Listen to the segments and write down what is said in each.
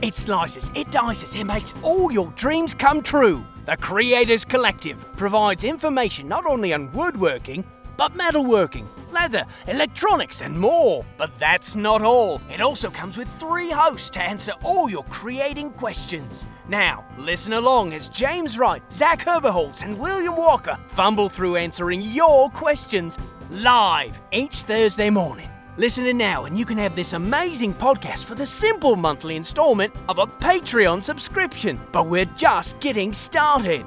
It slices, it dices, it makes all your dreams come true. The Creators Collective provides information not only on woodworking, but metalworking, leather, electronics, and more. But that's not all. It also comes with three hosts to answer all your creating questions. Now, listen along as James Wright, Zach Herberholtz, and William Walker fumble through answering your questions live each Thursday morning. Listen in now, and you can have this amazing podcast for the simple monthly installment of a Patreon subscription. But we're just getting started.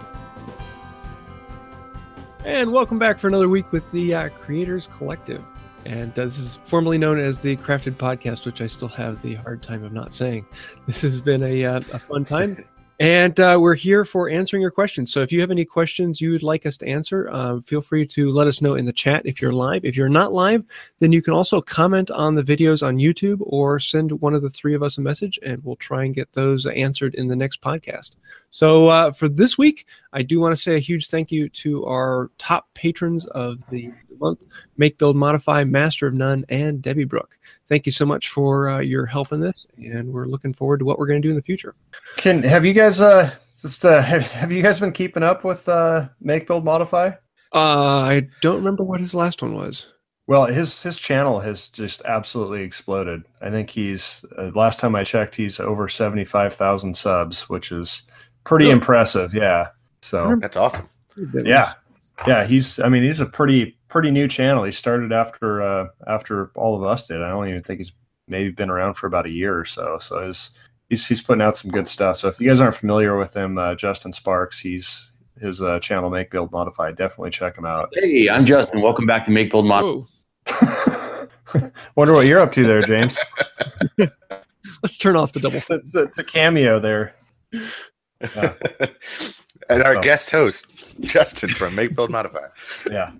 And welcome back for another week with the uh, Creators Collective. And uh, this is formerly known as the Crafted Podcast, which I still have the hard time of not saying. This has been a, uh, a fun time. And uh, we're here for answering your questions. So if you have any questions you would like us to answer, uh, feel free to let us know in the chat if you're live. If you're not live, then you can also comment on the videos on YouTube or send one of the three of us a message, and we'll try and get those answered in the next podcast. So uh, for this week, I do want to say a huge thank you to our top patrons of the month Make, Build, Modify, Master of None, and Debbie Brooke. Thank you so much for uh, your help in this, and we're looking forward to what we're going to do in the future. Can have you guys uh just uh have, have you guys been keeping up with uh Make, Build, Modify? Uh, I don't remember what his last one was. Well, his his channel has just absolutely exploded. I think he's uh, last time I checked, he's over seventy five thousand subs, which is pretty Really? impressive. Yeah. So That's awesome. yeah, yeah, he's. I mean, he's a pretty pretty new channel. He started after uh after all of us did. I don't even think he's maybe been around for about a year or so. So his he's he's putting out some good stuff. So if you guys aren't familiar with him, uh, Justin Sparks, he's his uh, channel Make Build Modify. Definitely check him out. Hey, I'm Justin. Welcome back to Make Build Modify. Wonder what you're up to there, James. Let's turn off the double. It's, it's, it's a cameo there. and our Oh. guest host, Justin from Make Build Modify. Yeah.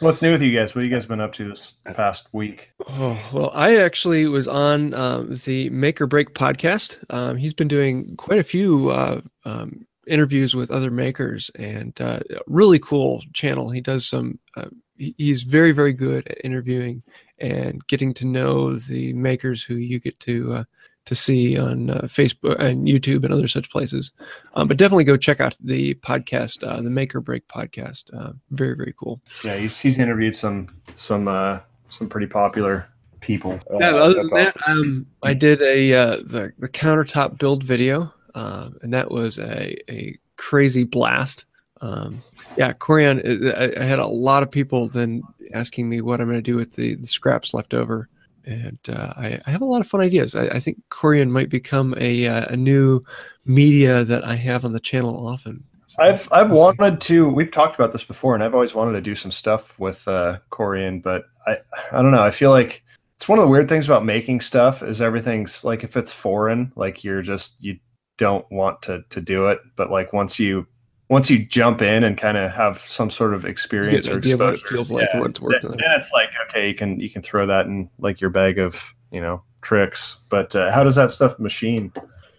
What's new with you guys? What have you guys been up to this past week? Oh, well, I actually was on um, the Make or Break podcast. Um, he's been doing quite a few uh, um, interviews with other makers and uh, really cool channel. He does some, uh, he's very, very good at interviewing and getting to know the makers who you get to. Uh, to see on uh, Facebook and YouTube and other such places, um, but definitely go check out the podcast, uh, the Make or Break podcast. Uh, very, very cool. Yeah, he's he's interviewed some some uh some pretty popular people. yeah, Uh, other than that's that, um, I did a uh, the the countertop build video, um, and that was a a crazy blast. Um, yeah, Corian, I, I had a lot of people then asking me what I'm going to do with the, the scraps left over, and uh, I, I have a lot of fun ideas. I, I think Corian might become a uh, a new media that I have on the channel often. So, I've I've wanted to. We've talked about this before, and I've always wanted to do some stuff with uh, Corian, but I I don't know. I feel like it's one of the weird things about making stuff is everything's like if it's foreign, like you're just you don't want to to do it, but like once you once you jump in and kind of have some sort of experience or an idea of what it exposure, feels like yeah, and what it's then, working then it's like okay, you can you can throw that in like your bag of you know tricks. But uh, how does that stuff machine?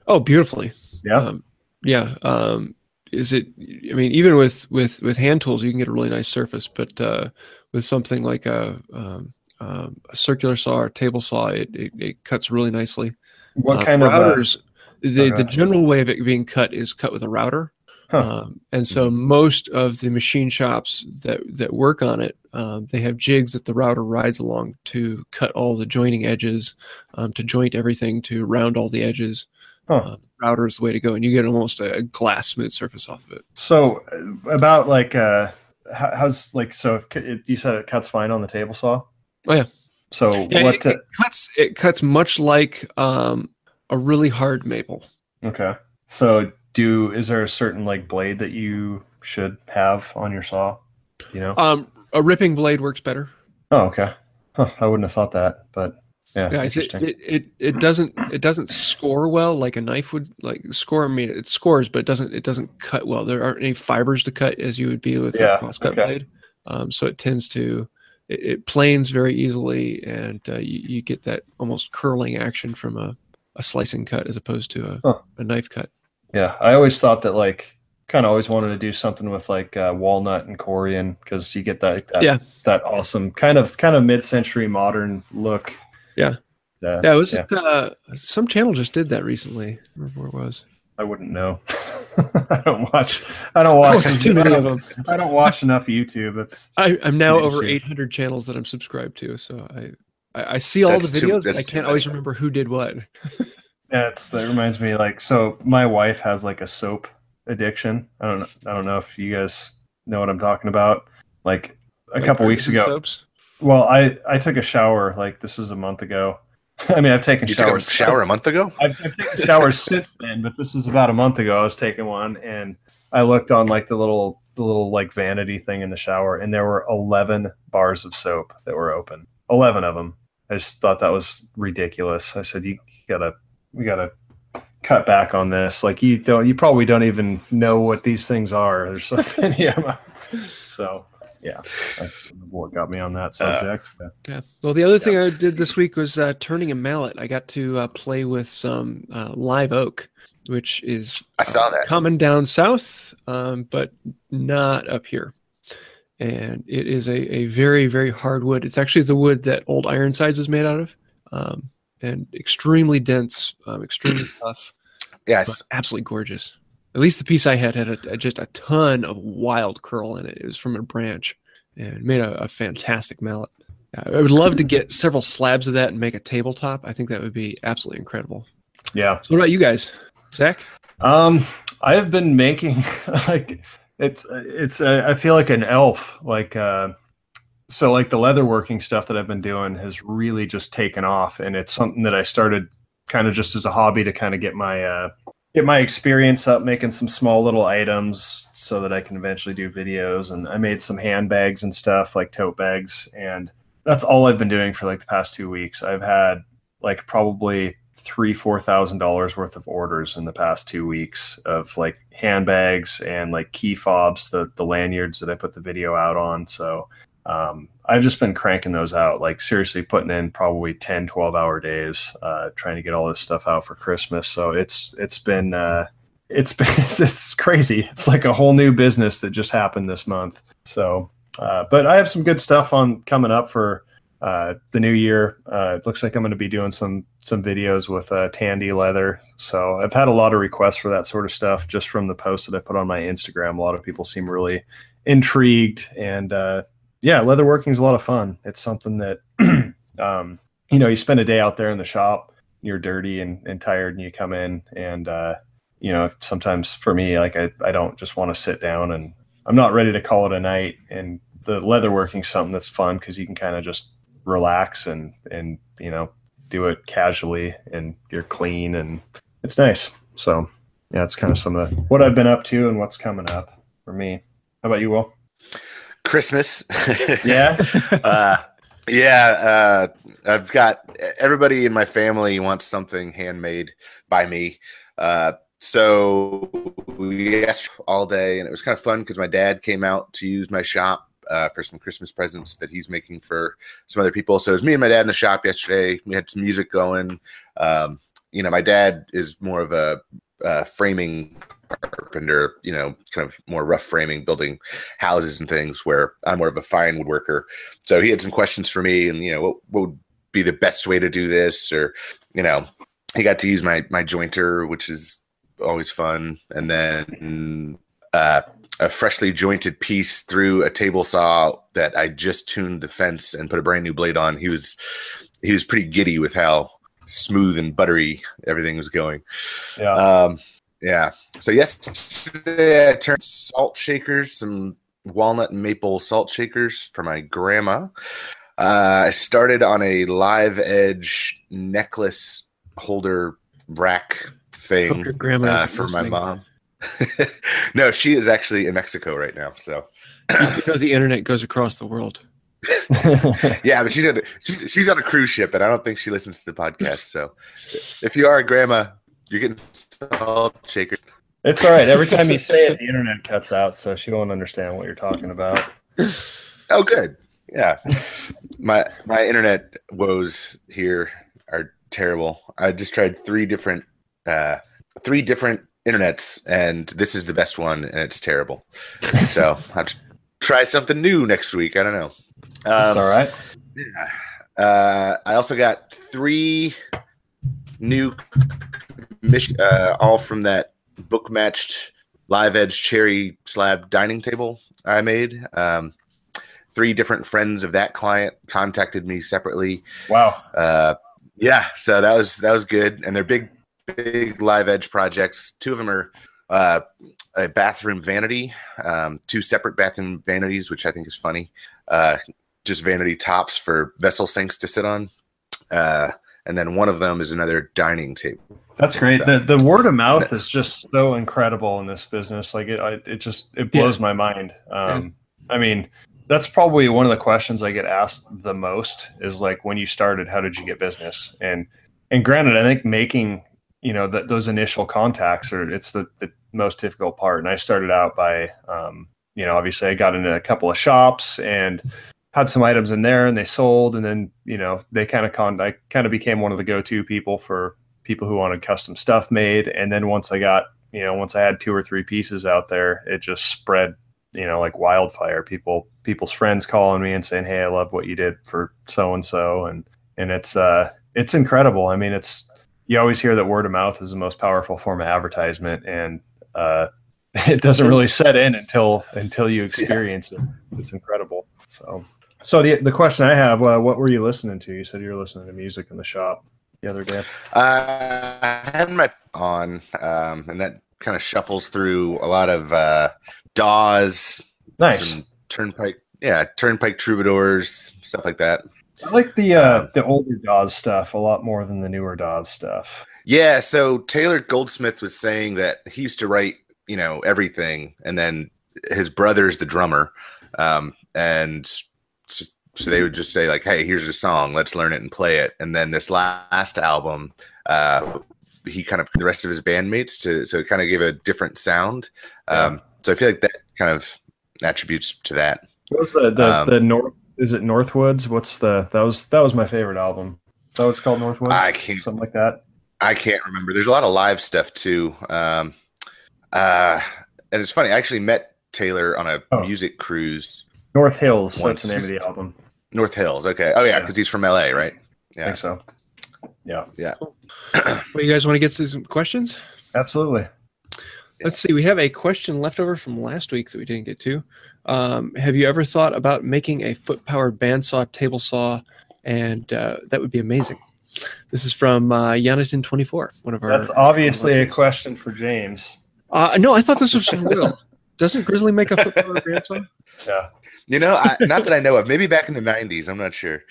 Oh, beautifully. Yeah. Um, yeah. Um, is it? I mean, even with with with hand tools, you can get a really nice surface, but uh, with something like a um, um, a circular saw or table saw, it, it, it cuts really nicely. What Uh, kind of uh, routers? the the general way of it being cut is cut with a router. Huh. Um, and so most of the machine shops that, that work on it, um, they have jigs that the router rides along to cut all the joining edges, um, to joint everything, to round all the edges. Huh. Uh, router is the way to go, and you get almost a glass smooth surface off of it. So uh, about like uh how, how's like so if it, you said it cuts fine on the table saw. Oh, yeah. So Yeah, what? it, it cuts it cuts much like um, a really hard maple. okay. So do is there a certain like blade that you should have on your saw? You know. Um, a ripping blade works better. oh, okay. Huh, I wouldn't have thought that, but yeah, Yeah, it, it it doesn't it doesn't score well like a knife would like score. I mean, it scores, but it doesn't it doesn't cut well. There aren't any fibers to cut as you would be with Yeah, a crosscut okay. blade. Um, so it tends to it, it planes very easily, and uh, you, you get that almost curling action from a, a slicing cut as opposed to a, Huh. a knife cut. Yeah, I always thought that like kind of always wanted to do something with like uh, walnut and corian because you get that, that Yeah. that awesome kind of kind of mid-century modern look. Yeah. Uh, Yeah, was it uh, some channel just did that recently? I remember where it was. I wouldn't know. I don't watch. I don't watch. There's too many of them. I don't watch enough YouTube. It's I, I'm now over sure. 800 channels that I'm subscribed to, so I I, I see all That's the too- videos, but I can't always remember who did what. Yeah. It's that reminds me like so. My wife has like a soap addiction. I don't know. I don't know if you guys know what I'm talking about. Like a Like couple weeks ago. soaps. Well, I I took a shower like this is a month ago. I mean, I've taken You took a showers. shower a month ago? I've, I've taken showers since then, but this was about a month ago. I was taking one, and I looked on like the little the little like vanity thing in the shower, and there were eleven bars of soap that were open. Eleven of them. I just thought that was ridiculous. I said, "You gotta, we gotta cut back on this. Like you don't, you probably don't even know what these things are. There's so many of them." So yeah, that's what got me on that subject. Yeah. Well, the other thing I did this week was uh, turning a mallet. I got to uh, play with some uh, live oak, which is I saw uh, that. common down south, um, but not up here. And it is a, a very, very hard wood. It's actually the wood that old Ironsides was made out of, um, and extremely dense, um, extremely tough, Yes. absolutely gorgeous. At least the piece I had had a, just a ton of wild curl in it. It was from a branch and made a, a fantastic mallet. Yeah, I would love to get several slabs of that and make a tabletop. I think that would be absolutely incredible. Yeah. So, what about you guys, Zach? Um, I have been making like it's it's uh, I feel like an elf. Like uh, so, like the leatherworking stuff that I've been doing has really just taken off, and it's something that I started kind of just as a hobby to kind of get my uh, get my experience up, making some small little items so that I can eventually do videos. And I made some handbags and stuff like tote bags, and that's all I've been doing for like the past two weeks. I've had like probably three four thousand dollars worth of orders in the past two weeks of like handbags and like key fobs the the lanyards that i put the video out on so um, i've just been cranking those out like seriously putting in probably 10 12 hour days uh, trying to get all this stuff out for christmas so it's it's been uh, it's been it's crazy it's like a whole new business that just happened this month so uh, but i have some good stuff on coming up for uh, the new year. Uh, it looks like I'm going to be doing some some videos with uh, Tandy leather. So I've had a lot of requests for that sort of stuff just from the posts that I put on my Instagram. A lot of people seem really intrigued, and yeah, leatherworking is a lot of fun. It's something that um, you know you spend a day out there in the shop, you're dirty and, and tired, and you come in and uh, you know sometimes for me like I, I don't just want to sit down and I'm not ready to call it a night. And the leatherworking something that's fun because you can kind of just relax and and you know do it casually and you're clean and it's nice. So yeah it's kind of some of what i've been up to and what's coming up for me. How about you will Christmas. yeah uh, yeah, uh, I've got everybody in my family wants something handmade by me. Uh, so we asked all day, and it was kind of fun because my dad came out to use my shop uh, for some Christmas presents that he's making for some other people. So it was me and my dad in the shop yesterday. We had some music going. Um, you know, my dad is more of a uh, framing carpenter, you know, kind of more rough framing, building houses and things, where I'm more of a fine woodworker. So he had some questions for me, and you know, what, what would be the best way to do this, or you know, he got to use my my jointer, which is always fun, and then uh, a freshly jointed piece through a table saw that I just tuned the fence and put a brand new blade on. He was he was pretty giddy with how smooth and buttery everything was going. yeah Um, yeah. So yesterday I turned salt shakers, some walnut and maple salt shakers for my grandma. Uh, I started on a live edge necklace holder rack thing Hope your grandma uh, isn't for my mom. no, she is actually in Mexico right now. So you know the internet goes across the world. yeah, but she's on she's, she's on a cruise ship, and I don't think she listens to the podcast. So if you are a grandma, you're getting salt shakers. it's all right every time you say it the internet cuts out so she won't understand what you're talking about Oh, good. Yeah, my my internet woes here are terrible. I just tried three different uh, three different internets, and this is the best one, and it's terrible. so I'll try something new next week. I don't know. That's Um, all right yeah. Uh, I also got three new, uh, all from that book matched live edge cherry slab dining table I made. Um, three different friends of that client contacted me separately. Wow. Uh, yeah, so that was that was good, and they're big, big live edge projects. Two of them are uh, a bathroom vanity, um, two separate bathroom vanities, which I think is funny. Uh, just vanity tops for vessel sinks to sit on, uh, and then one of them is another dining table. That's great. So- The the word of mouth is just so incredible in this business. Like it, I, it just it blows my mind. Um, I mean, that's probably one of the questions I get asked the most is like, when you started, how did you get business? And and granted, I think making you know that those initial contacts are it's the the most difficult part. And I started out by um, you know obviously I got into a couple of shops and had some items in there and they sold and then you know they kind of con I kind of became one of the go-to people for people who wanted custom stuff made. And then once i got you know once i had two or three pieces out there it just spread you know like wildfire. People people's friends calling me and saying hey i love what you did for so and so and and it's uh it's incredible. I mean it's you always hear that word of mouth is the most powerful form of advertisement and uh it doesn't really set in until until you experience it. It's incredible. So so the the question i have uh, what were you listening to you said you were listening to music in the shop the other day Uh, I had my on, um, and that kind of shuffles through a lot of uh, Dawes, nice some Turnpike, yeah, Turnpike Troubadours, stuff like that. I like the uh, Um, the older Dawes stuff a lot more than the newer Dawes stuff. Yeah, so Taylor Goldsmith was saying that he used to write, you know, everything, and then his brother's the drummer, um, and so, they would just say like, "Hey, here's a song, let's learn it and play it." And then this last album, uh, he kind of the rest of his bandmates to so it kind of gave a different sound. Um, So I feel like that kind of attributes to that. What's the the, Um, the North? Is it Northwoods? What's the that was that was my favorite album. So it's called Northwoods. I can't something like that. I can't remember. There's a lot of live stuff too. Um, uh, and it's funny. I actually met Taylor on a Oh. music cruise, North Hills. Once. That's the name of the album. North Hills. Okay. Oh yeah, Yeah. because he's from LA, right? I Yeah. think so. Yeah, Yeah. Well, you guys want to get to some questions? absolutely. Let's see. We have a question left over from last week that we didn't get to. Um, have you ever thought about making a foot-powered bandsaw, table saw, and uh, that would be amazing. This is from uh, Jonathan24, one of our. That's obviously a question for James. Uh, no, I thought this was from Will. Doesn't Grizzly make a foot-powered bandsaw? Yeah. You know, I, not that I know of. Maybe back in the '90s. I'm not sure.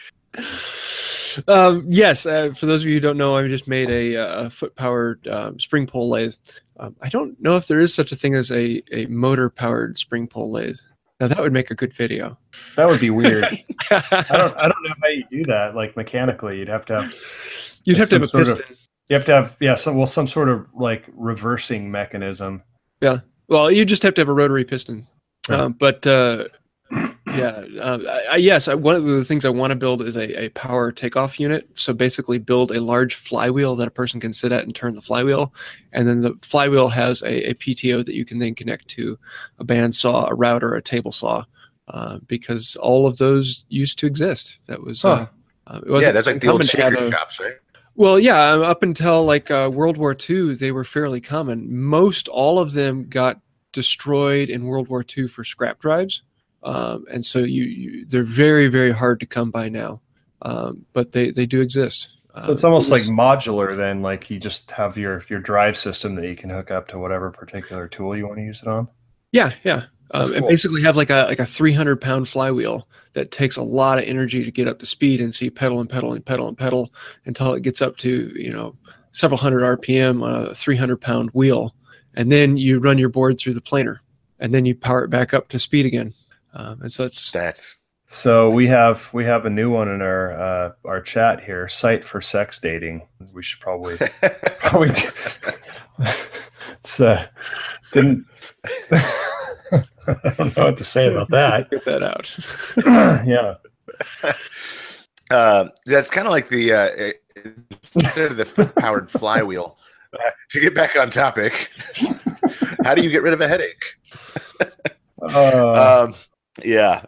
um, yes, uh, for those of you who don't know, I just made a, uh, a foot-powered um, spring pole lathe. Um, I don't know if there is such a thing as a, a motor-powered spring pole lathe. Now that would make a good video. That would be weird. I don't. I don't know how you do that. Like mechanically, you'd have to have. You'd have to have a Some sort of- piston. You have to have yeah. Some well, some sort of like reversing mechanism. Well, you just have to have a rotary piston. Yeah. Um, but uh, yeah, uh, I, I- yes, I, one of the things I want to build is a, a power takeoff unit. So basically, build a large flywheel that a person can sit at and turn the flywheel, and then the flywheel has a, a PTO that you can then connect to a bandsaw, a router, a table saw, uh, because all of those used to exist. That was. Uh, uh, it Yeah, wasn't that's like the old incumbent to shaker a- shops, right? Well, yeah, um, up until like uh, World War II, they were fairly common. Most all of them got destroyed in World War II for scrap drives, um, and so you, you they're very very hard to come by now. Um, but they they do exist. Uh, So it's almost like modular. Then, like you just have your your drive system that you can hook up to whatever particular tool you want to use it on. yeah, yeah. Um, That's and cool. basically have like a like a 300 pound flywheel that takes a lot of energy to get up to speed, and so you pedal and pedal and pedal and pedal until it gets up to you know several hundred RPM on a 300 pound wheel, and then you run your board through the planer, and then you power it back up to speed again. Um, and so it's That's So we have we have a new one in our uh, our chat here. Site for sex dating. We should probably probably. it's uh, didn't. I don't know what to say about that. get that out. yeah. uh, that's kind of like the uh, instead of the foot powered flywheel. Uh, to get back on topic, how do you get rid of a headache? Uh, um, yeah.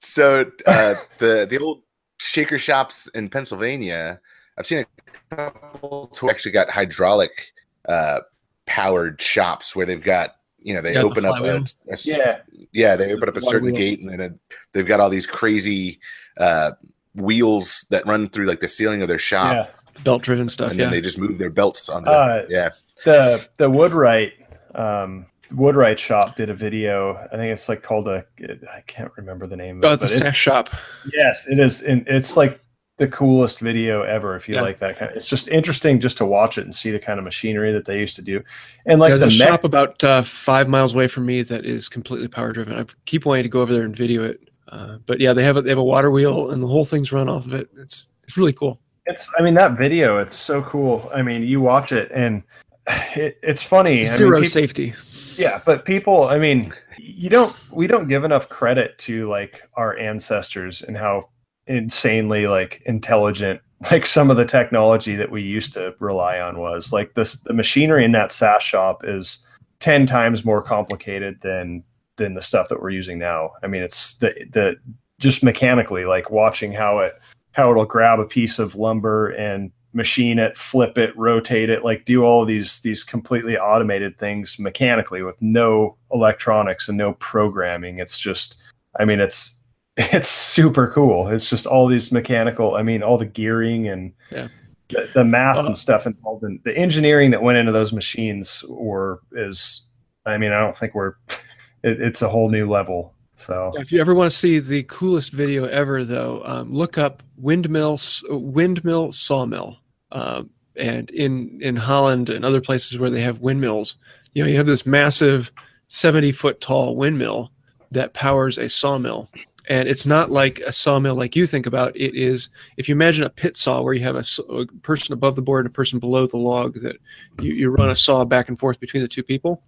So uh, the the old shaker shops in Pennsylvania. I've seen a couple who actually got hydraulic uh, powered shops where they've got you know they Yeah, the open up a, flywheel. a- Yeah. yeah they open up a certain wheel. gate and then it, they've got all these crazy uh, wheels that run through like the ceiling of their shop Yeah. Belt driven stuff. and Yeah. then they just move their belts onto Uh, yeah the the Woodwright um, Woodwright shop did a video. I think it's like called a. I can't remember the name. Oh, of at it, the but it- shop. yes, it is. And it's like the coolest video ever. If you Yeah. like that kind, of, it's just interesting just to watch it and see the kind of machinery that they used to do. And like There's the a mech- shop about uh, five miles away from me that is completely power driven. I keep wanting to go over there and video it, uh, but yeah, they have a, they have a water wheel and the whole thing's run off of it. It's it's really cool. It's. I mean that video. It's so cool. I mean, you watch it and it, it's funny. I Zero mean, peop- safety. Yeah, but people, I mean, you don't we don't give enough credit to like our ancestors and how insanely like intelligent like some of the technology that we used to rely on was. Like this the machinery in that SAS shop is 10 times more complicated than than the stuff that we're using now. I mean, it's the the just mechanically like watching how it how it'll grab a piece of lumber and machine it, flip it, rotate it, like do all these these completely automated things mechanically with no electronics and no programming. It's just I mean it's it's super cool. It's just all these mechanical, I mean all the gearing and Yeah. the, the math Uh, and stuff involved in the engineering that went into those machines or is I mean I don't think we're it, it's a whole new level. So If you ever want to see the coolest video ever, though, um, look up windmill windmill sawmill. Um, and in in Holland and other places where they have windmills, you know, you have this massive seventy foot tall windmill that powers a sawmill. And it's not like a sawmill like you think about. It is if you imagine a pit saw where you have a person above the board and a person below the log that you, you run a saw back and forth between the two people.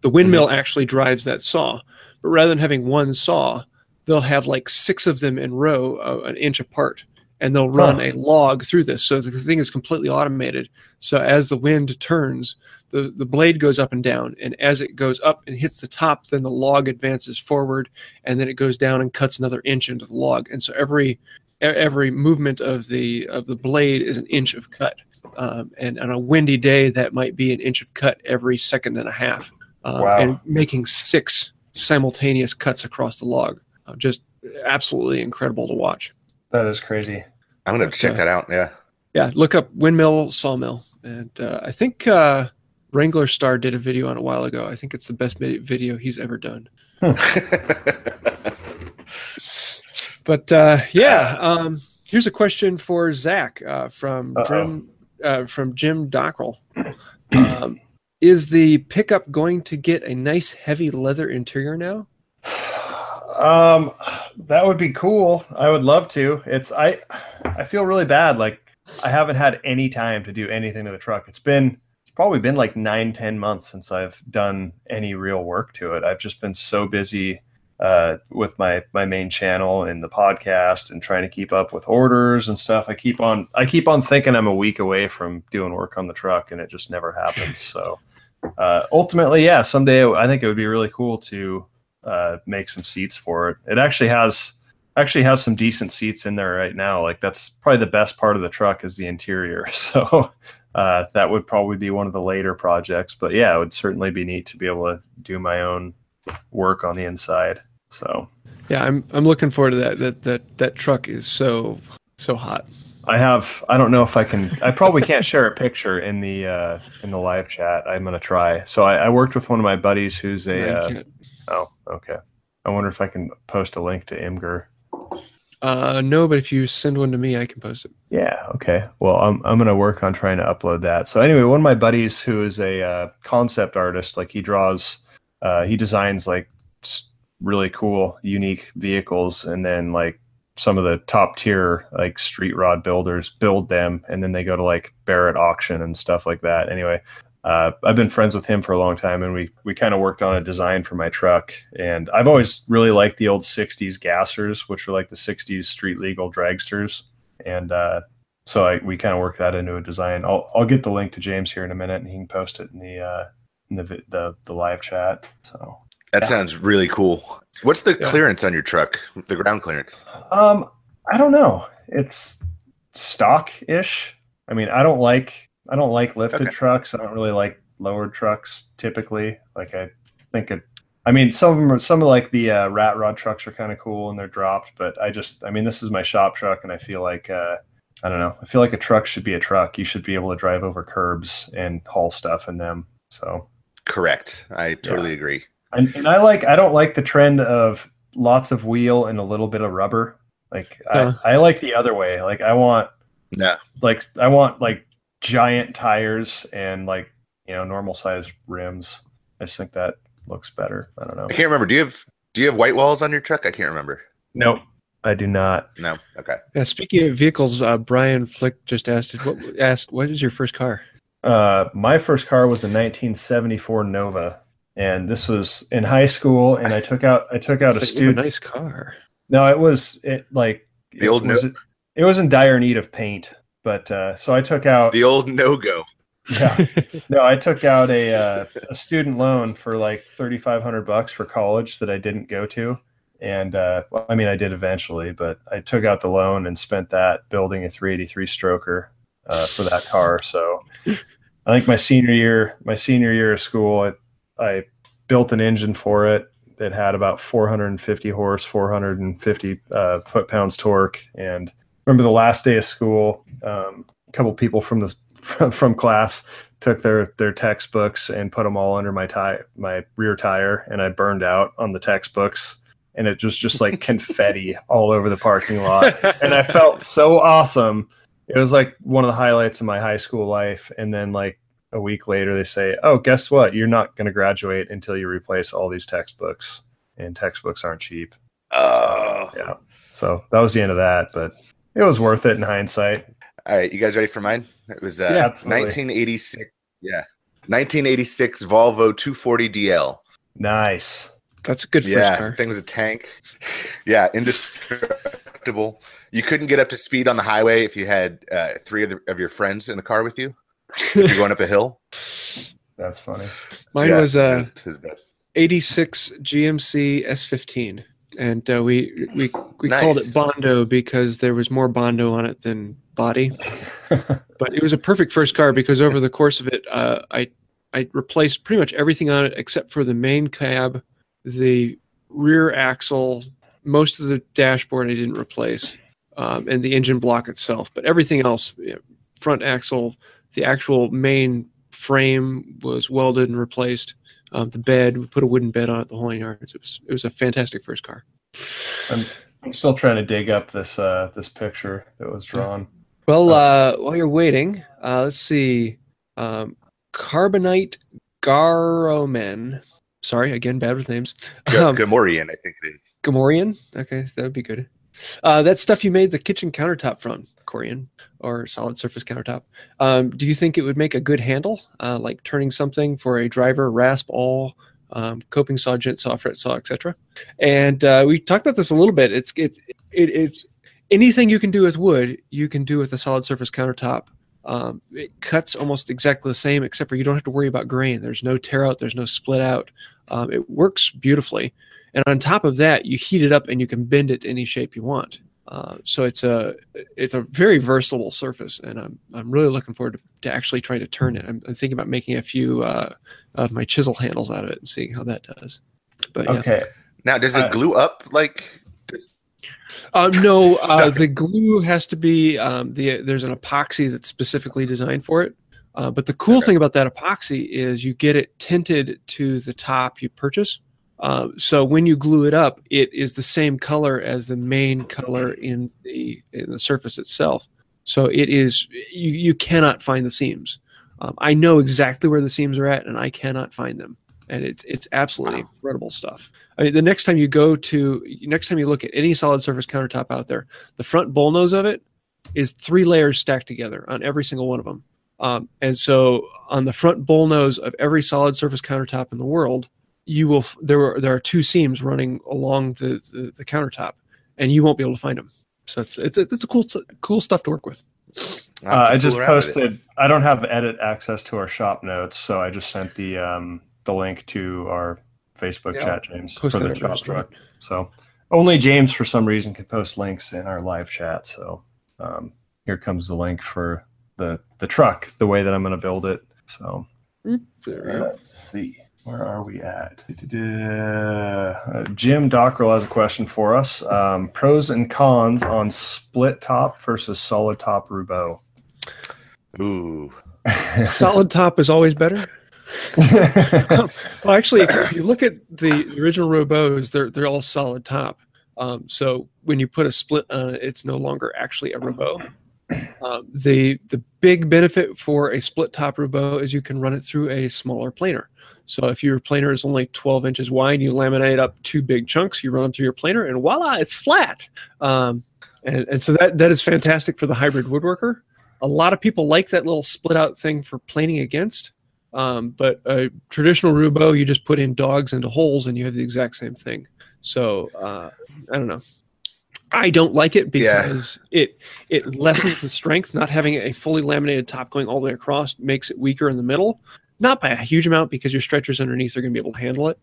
The windmill actually drives that saw but rather than having one saw, they'll have like six of them in row, uh, an inch apart, and they'll run Huh. a log through this. So the thing is completely automated. So as the wind turns, the, the blade goes up and down, and as it goes up and hits the top, then the log advances forward, and then it goes down and cuts another inch into the log. And so every every movement of the of the blade is an inch of cut. Um, and on a windy day, that might be an inch of cut every second and a half. Um, Wow. And making six simultaneous cuts across the log. Uh, just absolutely incredible to watch. That is crazy. i'm gonna have to check that out yeah Yeah, look up windmill sawmill, and uh, I think uh, Wrangler Star did a video on it a while ago. I think it's the best video he's ever done. But uh, yeah, um, here's a question for Zach uh, from Jim uh, from Jim Dockrell. Um, is the pickup going to get a nice heavy leather interior now? Um, that would be cool. I would love to. It's I, I feel really bad. Like I haven't had any time to do anything to the truck. It's been it's probably been like nine, ten months since I've done any real work to it. I've just been so busy uh, with my my main channel and the podcast and trying to keep up with orders and stuff. I keep on I keep on thinking I'm a week away from doing work on the truck, and it just never happens. So uh, ultimately, yeah, someday I think it would be really cool to uh, make some seats for it. It actually has actually has some decent seats in there right now. Like that's probably the best part of the truck is the interior. So uh, that would probably be one of the later projects. But yeah, it would certainly be neat to be able to do my own work on the inside. So Yeah, I'm I'm looking forward to that. That that that truck is so so hot. I have I don't know if I can I probably can't share a picture in the uh, in the live chat. I'm gonna try. So I, I worked with one of my buddies who's a No, uh, oh okay. I wonder if I can post a link to Imgur. Uh, no, but if you send one to me, I can post it. Yeah. Okay. Well, I'm I'm gonna work on trying to upload that. So anyway, one of my buddies who is a uh, concept artist, like he draws, uh, he designs like really cool, unique vehicles, and then like some of the top tier like street rod builders build them, and then they go to like Barrett auction and stuff like that. Anyway. Uh, I've been friends with him for a long time, and we we kind of worked on a design for my truck. And I've always really liked the old '60s gassers, which were like the '60s street legal dragsters. And uh, so I, we kind of worked that into a design. I'll I'll get the link to James here in a minute, and he can post it in the uh, in the the the live chat. So That sounds really cool. What's the Yeah. clearance on your truck? The ground clearance? um, I don't know. It's stock ish. I mean, I don't like I don't like lifted Okay. trucks. I don't really like lowered trucks typically. Like I think it. I mean, some of them are some of like the uh, rat rod trucks are kind of cool and they're dropped, but I just I mean, this is my shop truck, and I feel like uh, I don't know. I feel like a truck should be a truck. You should be able to drive over curbs and haul stuff in them. So Correct. I totally agree. and, and I like I don't like the trend of lots of wheel and a little bit of rubber. Like Yeah. I, I like the other way. Like I want No. like I want like giant tires and like you know normal size rims. I just think that looks better. I don't know. I can't remember. Do you have do you have white walls on your truck? I can't remember. Nope, I do not. No. Okay. Yeah, speaking of vehicles, uh, Brian Flick just asked what asked what is your first car? Uh, my first car was a 1974 Nova, and this was in high school. And I took out I took out It's a like, ooh, student. nice car. No, it was it like The old it was, it was in dire need of paint, but uh, so I took out The old no go. yeah no I took out a uh, a student loan for like thirty five hundred bucks for college that I didn't go to, and uh, well, I mean I did eventually, but I took out the loan and spent that building a three eighty three stroker uh, for that car. So I think my senior year my senior year of school I, I built an engine for it that had about 450 horse, 450 uh, foot pounds torque. And remember the last day of school, um, a couple people from the from, class took their their textbooks and put them all under my tire, my rear tire, and I burned out on the textbooks. And it was just like confetti all over the parking lot. And I felt so awesome. It was like one of the highlights of my high school life. And then like a week later they say, "Oh, guess what? You're not going to graduate until you replace all these textbooks, and textbooks aren't cheap." Oh. Yeah. So that was the end of that, but it was worth it in hindsight. All right, you guys ready for mine? It was uh, Yeah, 1986. Yeah, 1986 Volvo 240 DL. Oh, Nice. That's a good first yeah, car. thing was a tank. yeah, indestructible. You couldn't get up to speed on the highway if you had uh, three of, the, of your friends in the car with you. If you're going up a hill. That's funny. Mine Yeah, was uh, it 86 GMC S15, and uh, we we we Nice. called it Bondo because there was more Bondo on it than body. but it was a perfect first car because over the course of it, uh, I I replaced pretty much everything on it except for the main cab, the rear axle, most of the dashboard I didn't replace, um, and the engine block itself. But everything else, you know, front axle, the actual main frame was welded and replaced. Um, the bed, we put a wooden bed on it, the whole nine yards. It was it was a fantastic first car. I'm, I'm still trying to dig up this uh, this picture that was drawn. Well, uh, while you're waiting, uh, let's see. Um, Carbonite Garomen. Sorry, again, bad with names. G- Um, Gamorrean, I think it is. Gamorrean. Okay, that would be good. Uh, that stuff you made the kitchen countertop from, Corian, or solid surface countertop. Um, do you think it would make a good handle, uh, like turning something for a driver, rasp awl, um, coping saw, gent saw, fret saw, etc.? And uh, we talked about this a little bit. It's it's it, it's anything you can do with wood, you can do with a solid surface countertop. Um, it cuts almost exactly the same, except for you don't have to worry about grain. There's no tear out. There's no split out. Um, it works beautifully. And on top of that, you heat it up and you can bend it to any shape you want. Uh, so it's a it's a very versatile surface, and I'm I'm really looking forward to, to actually trying to turn it. I'm, I'm thinking about making a few uh, of my chisel handles out of it and seeing how that does. But yeah. Okay. Now, does it Uh, glue up like? Um, no, uh, the glue has to be um, the there's an epoxy that's specifically designed for it. Uh, but the cool Okay. thing about that epoxy is you get it tinted to the top you purchase. Uh, so when you glue it up, it is the same color as the main color in the in the surface itself. So it is you you cannot find the seams. Um, I know exactly where the seams are at, and I cannot find them. And it's it's absolutely Wow. incredible stuff. I mean, the next time you go to, next time you look at any solid surface countertop out there, the front bull nose of it is three layers stacked together on every single one of them. Um, and so on the front bull nose of every solid surface countertop in the world, you will there are there are two seams running along the, the, the countertop, and you won't be able to find them. So it's it's it's a cool cool stuff to work with. I'll Uh, I just around with it. posted. I don't have edit access to our shop notes, so I just sent the um, the link to our Facebook Yeah, chat, James, for the shop truck. So only James, for some reason, can post links in our live chat. So um, here comes the link for the the truck, the way that I'm going to build it. So There let's see. Where are we at? Uh, Jim Dockrell has a question for us. Um, pros and cons on split top versus solid top Roubo. Ooh. Solid top is always better. well, actually, if you look at the original Roubos, they're they're all solid top. Um, so when you put a split on it, it's no longer actually a Roubo. Um, the the big benefit for a split top Roubo is you can run it through a smaller planer. So if your planer is only 12 inches wide, you laminate up two big chunks, you run them through your planer, and voila, it's flat. Um, and, and so that that is fantastic for the hybrid woodworker. A lot of people like that little split out thing for planing against. Um, but a traditional Roubo, you just put in dogs into holes and you have the exact same thing. So uh, I don't know. I don't like it Yeah. because it it lessens the strength. Not having a fully laminated top going all the way across makes it weaker in the middle. Not by a huge amount because your stretchers underneath are going to be able to handle it.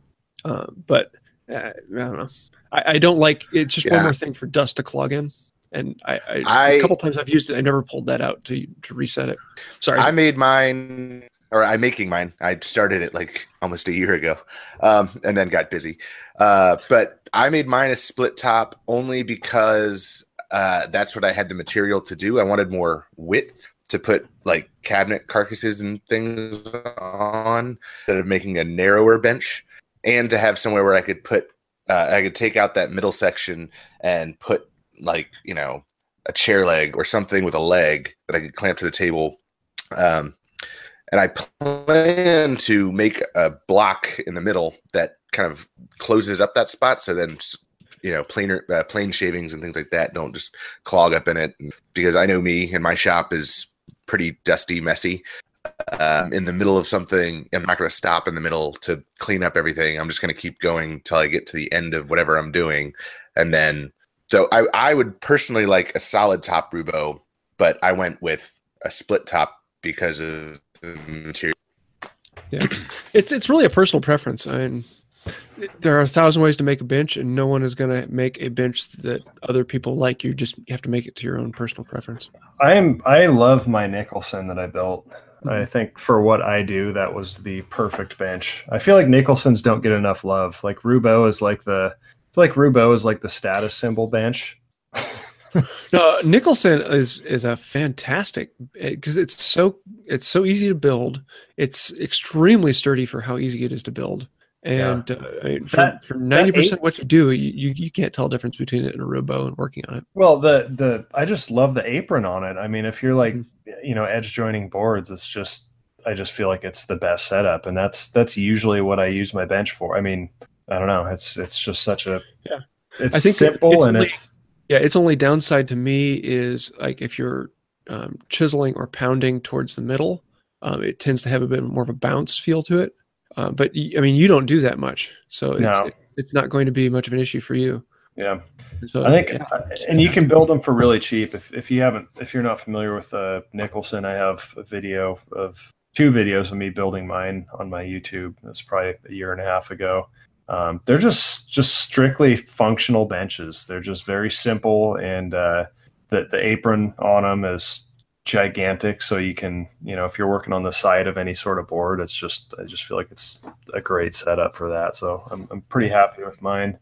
Uh, but uh, I don't know. I, I don't like. It's just one more thing for dust to clog in. And I, I, I- a couple times I've used it. I never pulled that out to to reset it. Sorry. I made mine, or I'm making mine. I started it like almost a year ago, um, and then got busy. Uh, but I made mine a split top only because uh, that's what I had the material to do. I wanted more width to put like cabinet carcasses and things on instead of making a narrower bench, and to have somewhere where I could put, uh, I could take out that middle section and put like you know a chair leg or something with a leg that I could clamp to the table. Um, and I plan to make a block in the middle that kind of closes up that spot. So then, you know, planer, uh, plane shavings and things like that don't just clog up in it. Because I know me and my shop is pretty dusty, messy. Um, in the middle of something, I'm not going to stop in the middle to clean up everything. I'm just going to keep going till I get to the end of whatever I'm doing, and then so I, I would personally like a solid top Roubo, but I went with a split top because of material. it's it's really a personal preference. I mean, there are a thousand ways to make a bench, and no one is going to make a bench that other people like. You just have to make it to your own personal preference. I am I love my Nicholson that I built. Mm-hmm. I think for what I do, that was the perfect bench. I feel like Nicholsons don't get enough love. Like Roubo is like the I feel like Roubo is like the status symbol bench. No, Nicholson is is a fantastic because it's so it's so easy to build. It's extremely sturdy for how easy it is to build. And uh, I mean, for That- for ninety percent what you do, you, you can't tell the difference between it and a Roubo and working on it. Well, the the I just love the apron on it. I mean, if you're like Mhm. you know edge joining boards, it's just I just feel like it's the best setup, and that's that's usually what I use my bench for. I mean, I don't know. It's it's just such a Yeah. It's I think simple it's and it's Yeah, its only downside to me is like if you're um, chiseling or pounding towards the middle, um, it tends to have a bit more of a bounce feel to it. Uh, but I mean, you don't do that much, so it's No. it's not going to be much of an issue for you. yeah. So I think, yeah, and you can build them for really cheap. If, if you haven't, if you're not familiar with uh, Nicholson, I have a video of two videos of me building mine on my YouTube. That's probably a year and a half ago. Um, they're just just strictly functional benches. They're just very simple, and uh, the the apron on them is gigantic. So you can, you know, if you're working on the side of any sort of board, it's just I just feel like it's a great setup for that. So I'm I'm pretty happy with mine.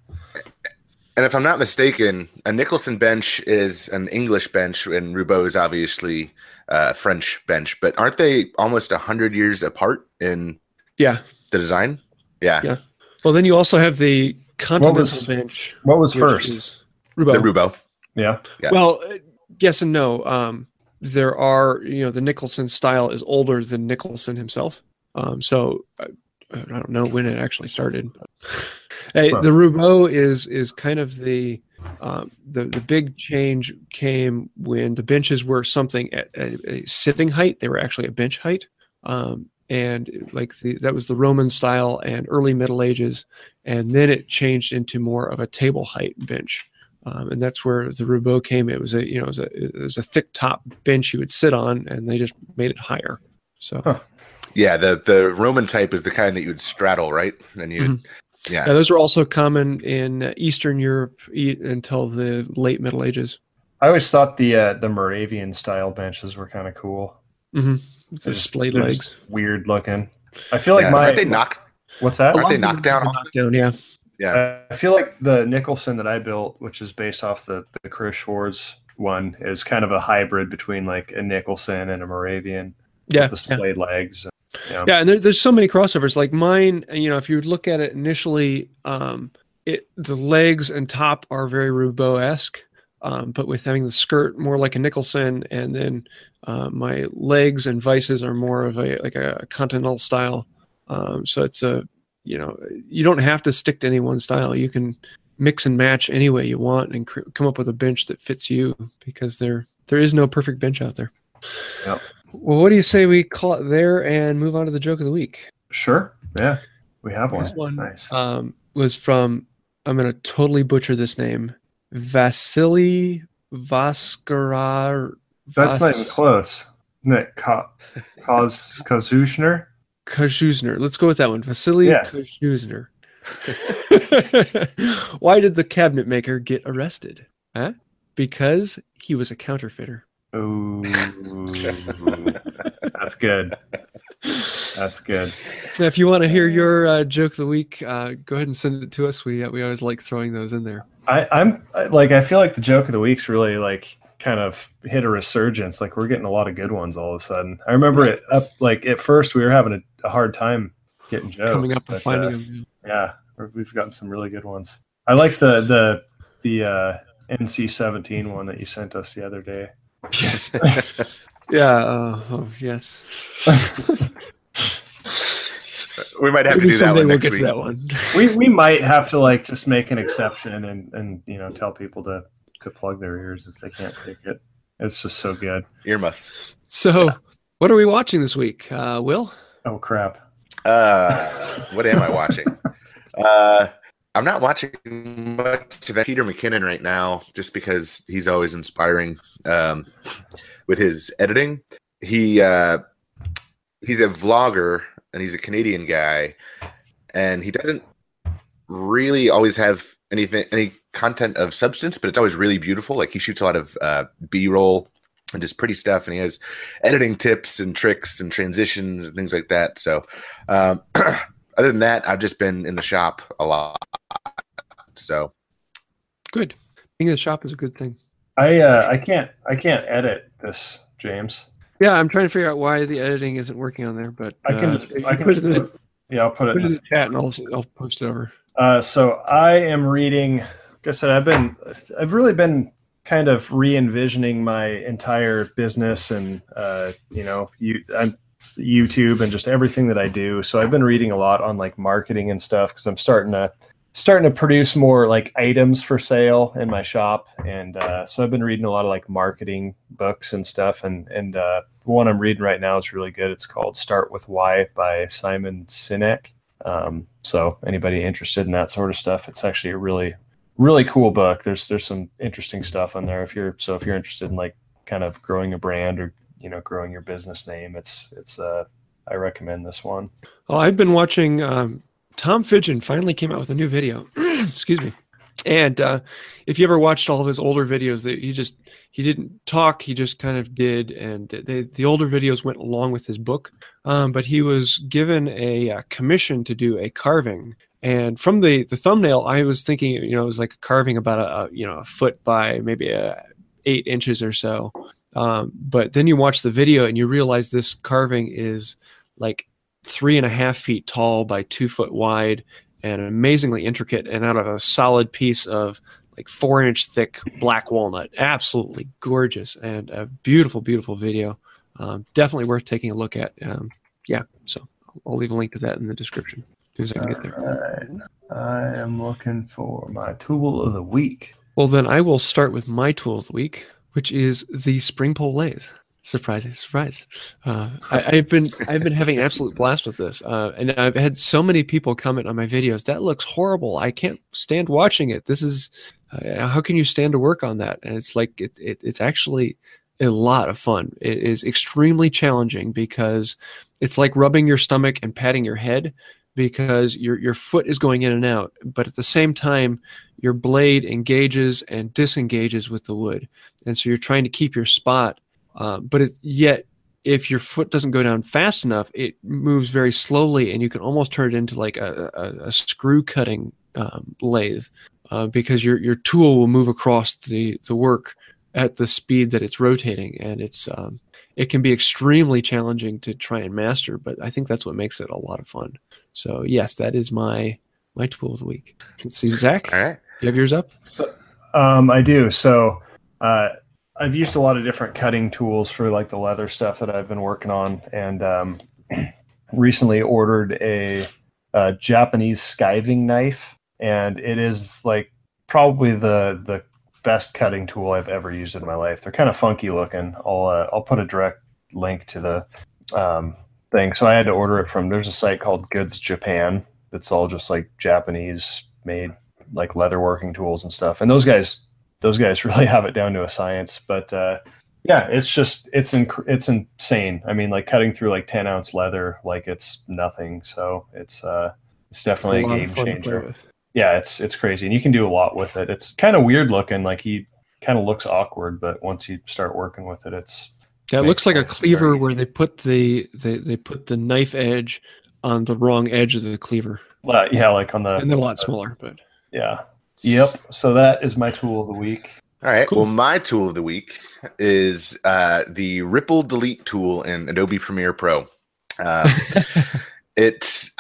And if I'm not mistaken, a Nicholson bench is an English bench, and Roubo is obviously a French bench. But aren't they almost hundred years apart in yeah. the design? Yeah, Yeah. Well, then you also have the continental was- bench. What was first? is the Roubo. Roubo. Yeah. Yeah. Well, uh, yes and no. Um, there are, you know, the Nicholson style is older than Nicholson himself. Um, so I, I don't know when it actually started. But, Hey, Huh. the Roubo is is kind of the um, the the big change came when the benches were something at a, a sitting height. They were actually a bench height. Um, and like the, that was the Roman style and early Middle Ages, and then it changed into more of a table height bench um, and that's where the Roubo came. It was a you know it was a it was a thick top bench you would sit on, and they just made it higher. So Huh. Yeah, the the Roman type is the kind that you would straddle, right? And you Mhm. Yeah. Yeah, those were also common in Eastern Europe e- until the late Middle Ages. I always thought the uh, the Moravian style benches were kind of cool. Mm-hmm. The They're splayed legs. just weird looking. I feel like Yeah, my aren't they knocked? what's that? Aren't they of them knocked down are knocked down, yeah. Yeah. I feel like the Nicholson that I built, which is based off the the Chris Schwarz one, is kind of a hybrid between like a Nicholson and a Moravian. Yeah. with the yeah. splayed legs. Yeah. Yeah, and there, there's so many crossovers. Like mine, you know, if you look at it initially, um, it the legs and top are very Roubo esque, um, but with having the skirt more like a Nicholson, and then uh, my legs and vices are more of a like a continental style. Um, so it's a, you know, you don't have to stick to any one style. You can mix and match any way you want and cr- come up with a bench that fits you because there there is no perfect bench out there. Yep. Well, what do you say we call it there and move on to the joke of the week? Sure. Yeah. We have one. This one Nice. um, was from, I'm going to totally butcher this name, Vasily Vaskarar. That's not even close. Isn't it Ka- Kaz Kazushner? Kazuzner. Let's go with that one. Vasily Yeah. Kazuzner. Why did the cabinet maker get arrested? Huh? Because he was a counterfeiter. Ooh. That's good. That's good. Now, if you want to hear your uh, joke of the week, uh, go ahead and send it to us. We uh, we always like throwing those in there. I, I'm like I feel like the joke of the week's really like kind of hit a resurgence. Like we're getting a lot of good ones all of a sudden. I remember it up like at first we were having a, a hard time getting jokes. Coming up and finding uh, them. Yeah, we've gotten some really good ones. I like the the the uh, NC-17 one that you sent us the other day. Yes. yeah. Uh, oh, yes. We might have to do that someday one we'll get week. to that one. we we might have to like just make an exception and and you know tell people to to plug their ears if they can't take it. It's just so good. Earmuffs. So, what are we watching this week, uh, Will? Oh crap! Uh, what am I watching? Uh, I'm not watching much of Peter McKinnon right now, just because he's always inspiring um, with his editing. He uh, he's a vlogger and he's a Canadian guy, and he doesn't really always have anything any content of substance, but it's always really beautiful. Like he shoots a lot of uh, B-roll and just pretty stuff, and he has editing tips and tricks and transitions and things like that. So, um, other than that, I've just been in the shop a lot. So, Good. Being in the shop is a good thing. I uh, I can't I can't edit this, James. Yeah, I'm trying to figure out why the editing isn't working on there, but I can uh, I can put, it in, yeah I'll put it. put it in in the chat and I'll I'll post it over. Uh, so I am reading. Like I said, I've been, I've really been kind of re-envisioning my entire business and uh, you know, you, I'm YouTube and just everything that I do. So I've been reading a lot on like marketing and stuff because I'm starting to starting to produce more like items for sale in my shop, and uh, so I've been reading a lot of like marketing books and stuff. And and uh, the one I'm reading right now is really good. It's called Start with Why by Simon Sinek. Um, so anybody interested in that sort of stuff, it's actually a really, really cool book. There's there's some interesting stuff on there. If you're so if you're interested in like kind of growing a brand or you know growing your business name, it's it's uh I recommend this one. Oh, I've been watching. Um, Tom Fidgen finally came out with a new video. Excuse me. And uh, if you ever watched all of his older videos, that he just he didn't talk, he just kind of did, and they, the older videos went along with his book. Um, but he was given a, uh commission to do a carving, and from the the thumbnail, I was thinking, you know, it was like a carving about a, a you know a foot by maybe a eight inches or so. Um, but then you watch the video and you realize this carving is like three and a half feet tall by two foot wide and amazingly intricate and out of a solid piece of like four inch thick black walnut. Absolutely gorgeous and a beautiful, beautiful video. Um, definitely worth taking a look at. Um, yeah, so I'll leave a link to that in the description as soon as I can get there. I am looking for my tool of the week. Well, then I will start with my tool of the week, which is the spring pole lathe. Surprising, surprise! Uh, I, I've been I've been having an absolute blast with this, uh, and I've had so many people comment on my videos. That looks horrible. I can't stand watching it. This is uh, how can you stand to work on that? And it's like it, it it's actually a lot of fun. It is extremely challenging because it's like rubbing your stomach and patting your head, because your your foot is going in and out, but at the same time your blade engages and disengages with the wood, and so you're trying to keep your spot. Uh, but it, yet, if your foot doesn't go down fast enough, it moves very slowly, and you can almost turn it into like a, a, a screw cutting um, lathe uh, because your your tool will move across the the work at the speed that it's rotating, and it's um, it can be extremely challenging to try and master. But I think that's what makes it a lot of fun. So yes, that is my my tool of the week. Let's see, Zach. All right. You have yours up? So, um, I do. So uh, I've used a lot of different cutting tools for like the leather stuff that I've been working on, and um, recently ordered a, a Japanese skiving knife, and it is like probably the the best cutting tool I've ever used in my life. They're kind of funky looking. I'll uh, I'll put a direct link to the um, thing. So I had to order it from. There's a site called Goods Japan that's all just like Japanese made like leather working tools and stuff. And those guys, those guys really have it down to a science. But uh, yeah, it's just it's inc- it's insane. I mean, like cutting through like ten ounce leather, like it's nothing. So it's uh, it's definitely a, lot game of fun to play changer. Yeah, it's it's crazy, and you can do a lot with it. It's kind of weird looking, like he kind of looks awkward, but once you start working with it, it's Yeah, it looks like a cleaver where they put the they, they put the knife edge on the wrong edge of the cleaver, uh, yeah, like on the and they're a lot smaller. But yeah, yep. So that is my tool of the week. All right. Cool. Well, my tool of the week is uh, the Ripple Delete tool in Adobe Premiere Pro. Uh, it's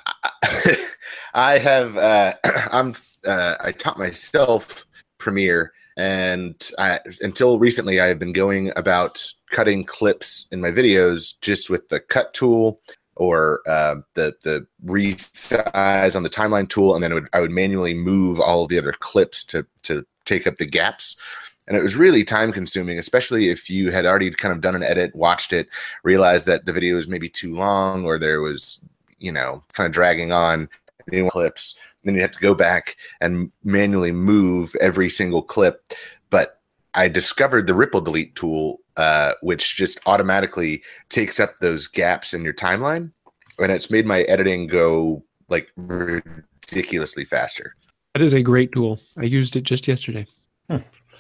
I have uh, I'm uh, I taught myself Premiere, and I, until recently I have been going about cutting clips in my videos just with the cut tool or uh, the the resize on the timeline tool, and then would, I would manually move all the other clips to to take up the gaps. And it was really time consuming especially if you had already kind of done an edit watched it realized that the video was maybe too long or there was you know kind of dragging on new clips then you have to go back and manually move every single clip. But i discovered the ripple delete tool uh, which just automatically takes up those gaps in your timeline and it's made my editing go like ridiculously faster that is a great tool. I used it just yesterday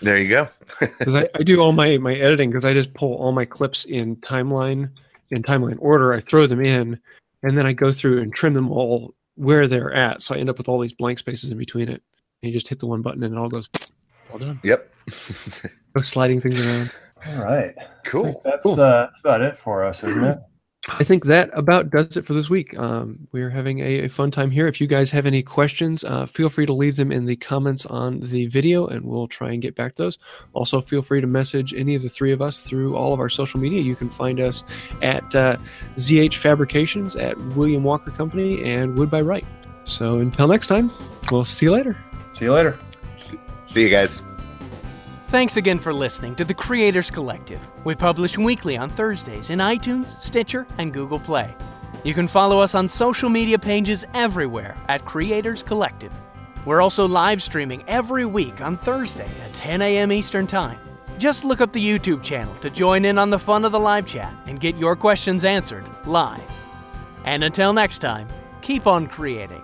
there you go because I, I do all my my editing because I just pull all my clips in timeline in timeline order. I throw them in, and then I go through and trim them all where they're at. So I end up with all these blank spaces in between it. And you just hit the one button and it all goes all done. yep No sliding things around. All right, cool that's Cool. uh, that's about it for us, isn't it? I think that about does it for this week. Um, we're having a, a fun time here. If you guys have any questions, uh, feel free to leave them in the comments on the video, and we'll try and get back to those. Also, feel free to message any of the three of us through all of our social media. You can find us at uh, ZH Fabrications, at William Walker Company, and Wood by Wright. So until next time, we'll see you later. See you later. see you guys Thanks again for listening to the Creators Collective. We publish weekly on Thursdays in iTunes, Stitcher, and Google Play. You can follow us on social media pages everywhere at Creators Collective. We're also live streaming every week on Thursday at 10 a.m. Eastern Time. Just look up the YouTube channel to join in on the fun of the live chat and get your questions answered live. And until next time, keep on creating.